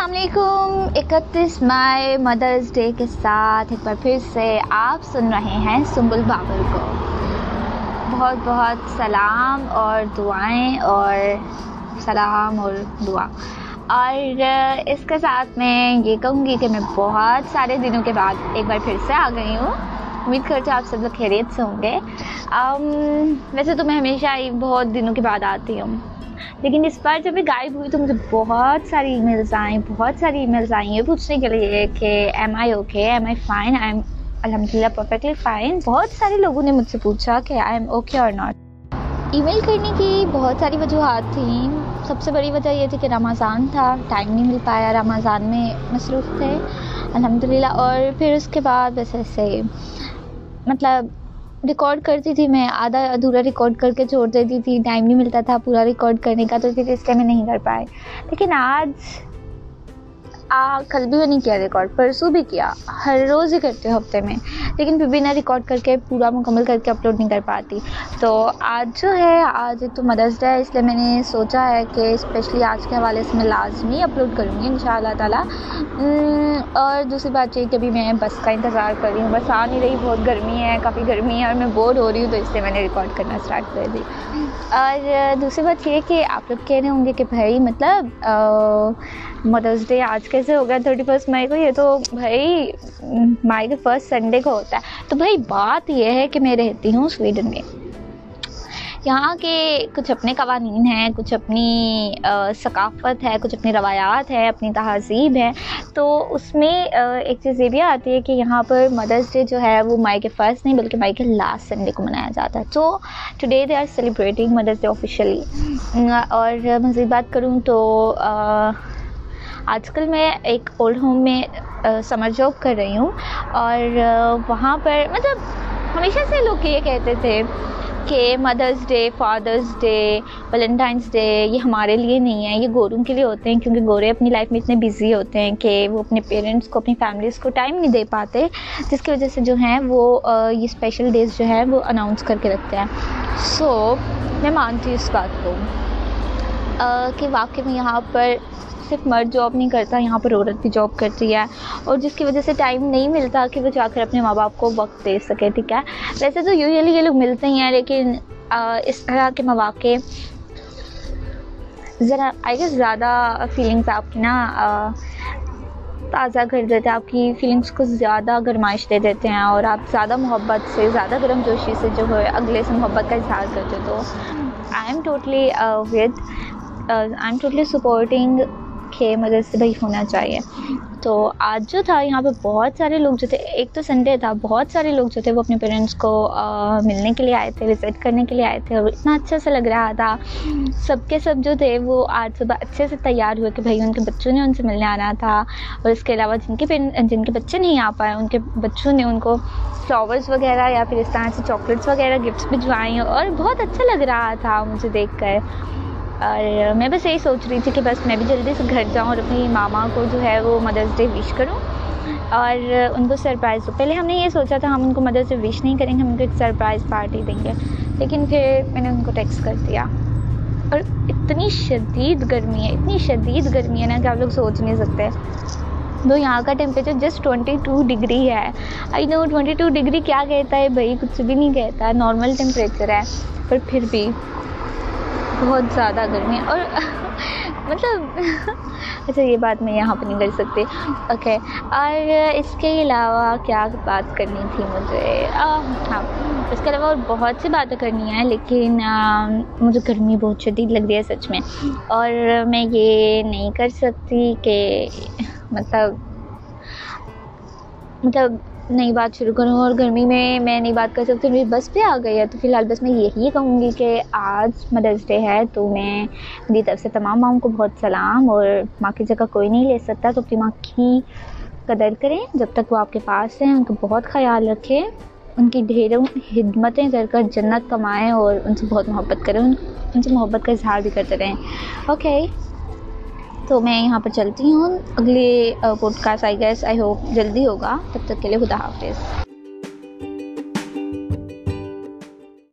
السلام علیکم، اکتیس مئی مدرس ڈے کے ساتھ ایک بار پھر سے آپ سن رہے ہیں سنبل بابر کو۔ بہت بہت سلام اور دعائیں اور سلام اور دعا۔ اور اس کے ساتھ میں یہ کہوں گی کہ میں بہت سارے دنوں کے بعد ایک بار پھر سے آ گئی ہوں۔ امید کرتے آپ سب لوگ خیریت سے ہوں گے۔ ویسے تو میں ہمیشہ ہی بہت دنوں کے بعد آتی ہوں۔ لیکن اس بار جب میں غائب ہوئی تو مجھے بہت ساری ای میلز آئیں، بہت ساری ای میلز آئیں یہ پوچھنے کے لیے کہ am I okay am I fine I am الحمد للہ پرفیکٹلی فائن بہت سارے لوگوں نے مجھ سے پوچھا کہ I am okay or not email کرنے کی بہت ساری وجوہات تھیں۔ سب سے بڑی وجہ یہ تھی کہ رمضان تھا ٹائم نہیں مل پایا، رمضان میں مصروف تھے الحمد للہ اور پھر اس کے بعد ویسے ایسے مطلب ریکارڈ کرتی تھی میں، آدھا ادھورا ریکارڈ کر کے چھوڑ دیتی تھی ٹائم نہیں ملتا تھا پورا ریکارڈ کرنے کا، تو پھر اس ٹائم میں نہیں کر پائے لیکن آج کل بھی میں نہیں کیا ریکارڈ پرسوں بھی کیا، ہر روز ہی کرتے ہفتے میں۔ لیکن پھر بھی نہ ریکارڈ کر کے، پورا مکمل کر کے اپلوڈ نہیں کر پاتی۔ تو آج جو ہے، آج تو مدرس ڈے ہے، اس لیے میں نے سوچا ہے کہ اسپیشلی آج کے حوالے سے میں لازمی اپلوڈ کروں گی ان شاء اللہ تعالیٰ اور دوسری بات یہ کہ ابھی میں بس کا انتظار کر رہی ہوں۔ بس آ نہیں رہی، بہت گرمی ہے، کافی گرمی ہے اور میں بور ہو رہی ہوں، تو اس لیے میں نے ریکارڈ کرنا اسٹارٹ کر دی۔ اور دوسری بات یہ کہ آپ لوگ کہہ رہے ہوں گے کہ بھائی مطلب مدرس ڈے آج کے کیسے ہو گیا تھرٹی فسٹ مئی کو، یہ تو بھائی مائی کے فرسٹ سنڈے کو ہوتا ہے۔ تو بھائی بات یہ ہے کہ میں رہتی ہوں سویڈن میں۔ یہاں کے کچھ اپنے قوانین ہیں، کچھ اپنی ثقافت ہے، کچھ اپنی روایات ہے، اپنی تہذیب ہے۔ تو اس میں ایک چیز یہ بھی آتی ہے کہ یہاں پر مدرس ڈے جو ہے وہ مائی کے فرسٹ نہیں بلکہ مائی کے لاسٹ سنڈے کو منایا جاتا ہے۔ تو today they are celebrating mothers day officially اور مزید بات کروں تو آج کل میں ایک اولڈ ہوم میں سمر جاب کر رہی ہوں اور وہاں پر مطلب ہمیشہ سے لوگ یہ کہتے تھے کہ Mother's Day Father's Day Valentine's Day یہ ہمارے لیے نہیں ہے، یہ گوروں کے لیے ہوتے ہیں کیونکہ گورے اپنی لائف میں اتنے بزی ہوتے ہیں کہ وہ اپنے پیرنٹس کو، اپنی فیملیز کو ٹائم نہیں دے پاتے، جس کی وجہ سے جو ہیں وہ یہ اسپیشل ڈیز جو ہے وہ اناؤنس کر کے رکھتے ہیں۔ سو میں مانتی ہوں اس بات کو کہ واقعی میں یہاں پر صرف مرد جاب نہیں کرتا، یہاں پر عورت بھی جاب کرتی ہے۔ اور جس کی وجہ سے ٹائم نہیں ملتا کہ وہ جا کر اپنے ماں باپ کو وقت دے سکے، ٹھیک ہے؟ ویسے تو یوزلی یہ لوگ ملتے ہی ہیں، لیکن اس طرح کے مواقع ذرا آئی گیس زیادہ فیلنگس آپ کی نا تازہ کر دیتے ہیں۔ آپ کی فیلنگس کو زیادہ گرمائش دے دیتے ہیں اور آپ زیادہ محبت سے، زیادہ گرم جوشی سے جو ہے، اگلے سے محبت کا اظہار کرتے تو I am totally with I am totally supporting کہ مدد سے بھائی ہونا چاہیے۔ تو آج جو تھا، یہاں پہ بہت سارے لوگ جو تھے، ایک تو سنڈے تھا، بہت سارے لوگ جو تھے، وہ اپنے پیرنٹس کو ملنے کے لیے آئے تھے وزٹ کرنے کے لیے آئے تھے اور اتنا اچھا سا لگ رہا تھا۔ سب کے سب جو تھے، وہ آج صبح اچھے سے تیار ہوئے کہ بھائی، ان کے بچوں نے ان سے ملنے آنا تھا۔ اور اس کے علاوہ جن کے جن کے بچے نہیں آ پائے، ان کے بچوں نے ان کو فلاورس وغیرہ یا پھر اس طرح سے چاکلیٹس وغیرہ گفٹس بھجوائیں اور بہت اچھا لگ رہا تھا مجھے دیکھ کر۔ اور میں بس یہی سوچ رہی تھی کہ بس میں بھی جلدی سے گھر جاؤں اور اپنی ماما کو جو ہے وہ مدرس ڈے وش کروں۔ اور ان کو سرپرائز دو پہلے ہم نے یہ سوچا تھا ہم ان کو مدرس ڈے وش نہیں کریں گے، ہم ان کو ایک سرپرائز پارٹی دیں گے۔ لیکن پھر میں نے ان کو ٹیکس کر دیا۔ اور اتنی شدید گرمی ہے، اتنی شدید گرمی ہے نا کہ آپ لوگ سوچ نہیں سکتے۔ تو یہاں کا temperature just twenty two degree ہے۔ I know twenty two degree کیا کہتا ہے بھائی؟ کچھ بھی نہیں کہتا ہے نارمل ٹیمپریچر ہے۔ پر پھر بھی بہت زیادہ گرمی اور مطلب اچھا یہ بات میں یہاں پہ نہیں کر سکتی۔ اوکے اور اس کے علاوہ کیا بات کرنی تھی مجھے؟ ہاں اس کے علاوہ اور بہت سی باتیں کرنی ہیں، لیکن مجھے گرمی بہت شدید لگ رہی ہے سچ میں۔ اور میں یہ نہیں کر سکتی کہ مطلب مطلب نئی بات شروع کروں اور گرمی میں میں نئی بات کر سکتی ہوں، میری بس پہ آ گئی ہے، تو فی الحال بس میں یہی کہوں گی کہ آج مدرس ڈے ہے، تو میں میری طرف سے تمام ماؤں کو بہت سلام اور ماں کی جگہ کوئی نہیں لے سکتا، تو اپنی ماں کی قدر کریں۔ جب تک وہ آپ کے پاس ہیں، ان کا بہت خیال رکھیں، ان کی ڈھیروں خدمتیں کر کر جنت کمائیں اور ان سے بہت محبت کریں، ان سے محبت کا اظہار بھی کرتے رہیں۔ اوکے تو میں یہاں پر چلتی ہوں۔ اگلے podcast I guess I hope جلدی ہوگا۔ تب تک کے لیے خدا حافظ۔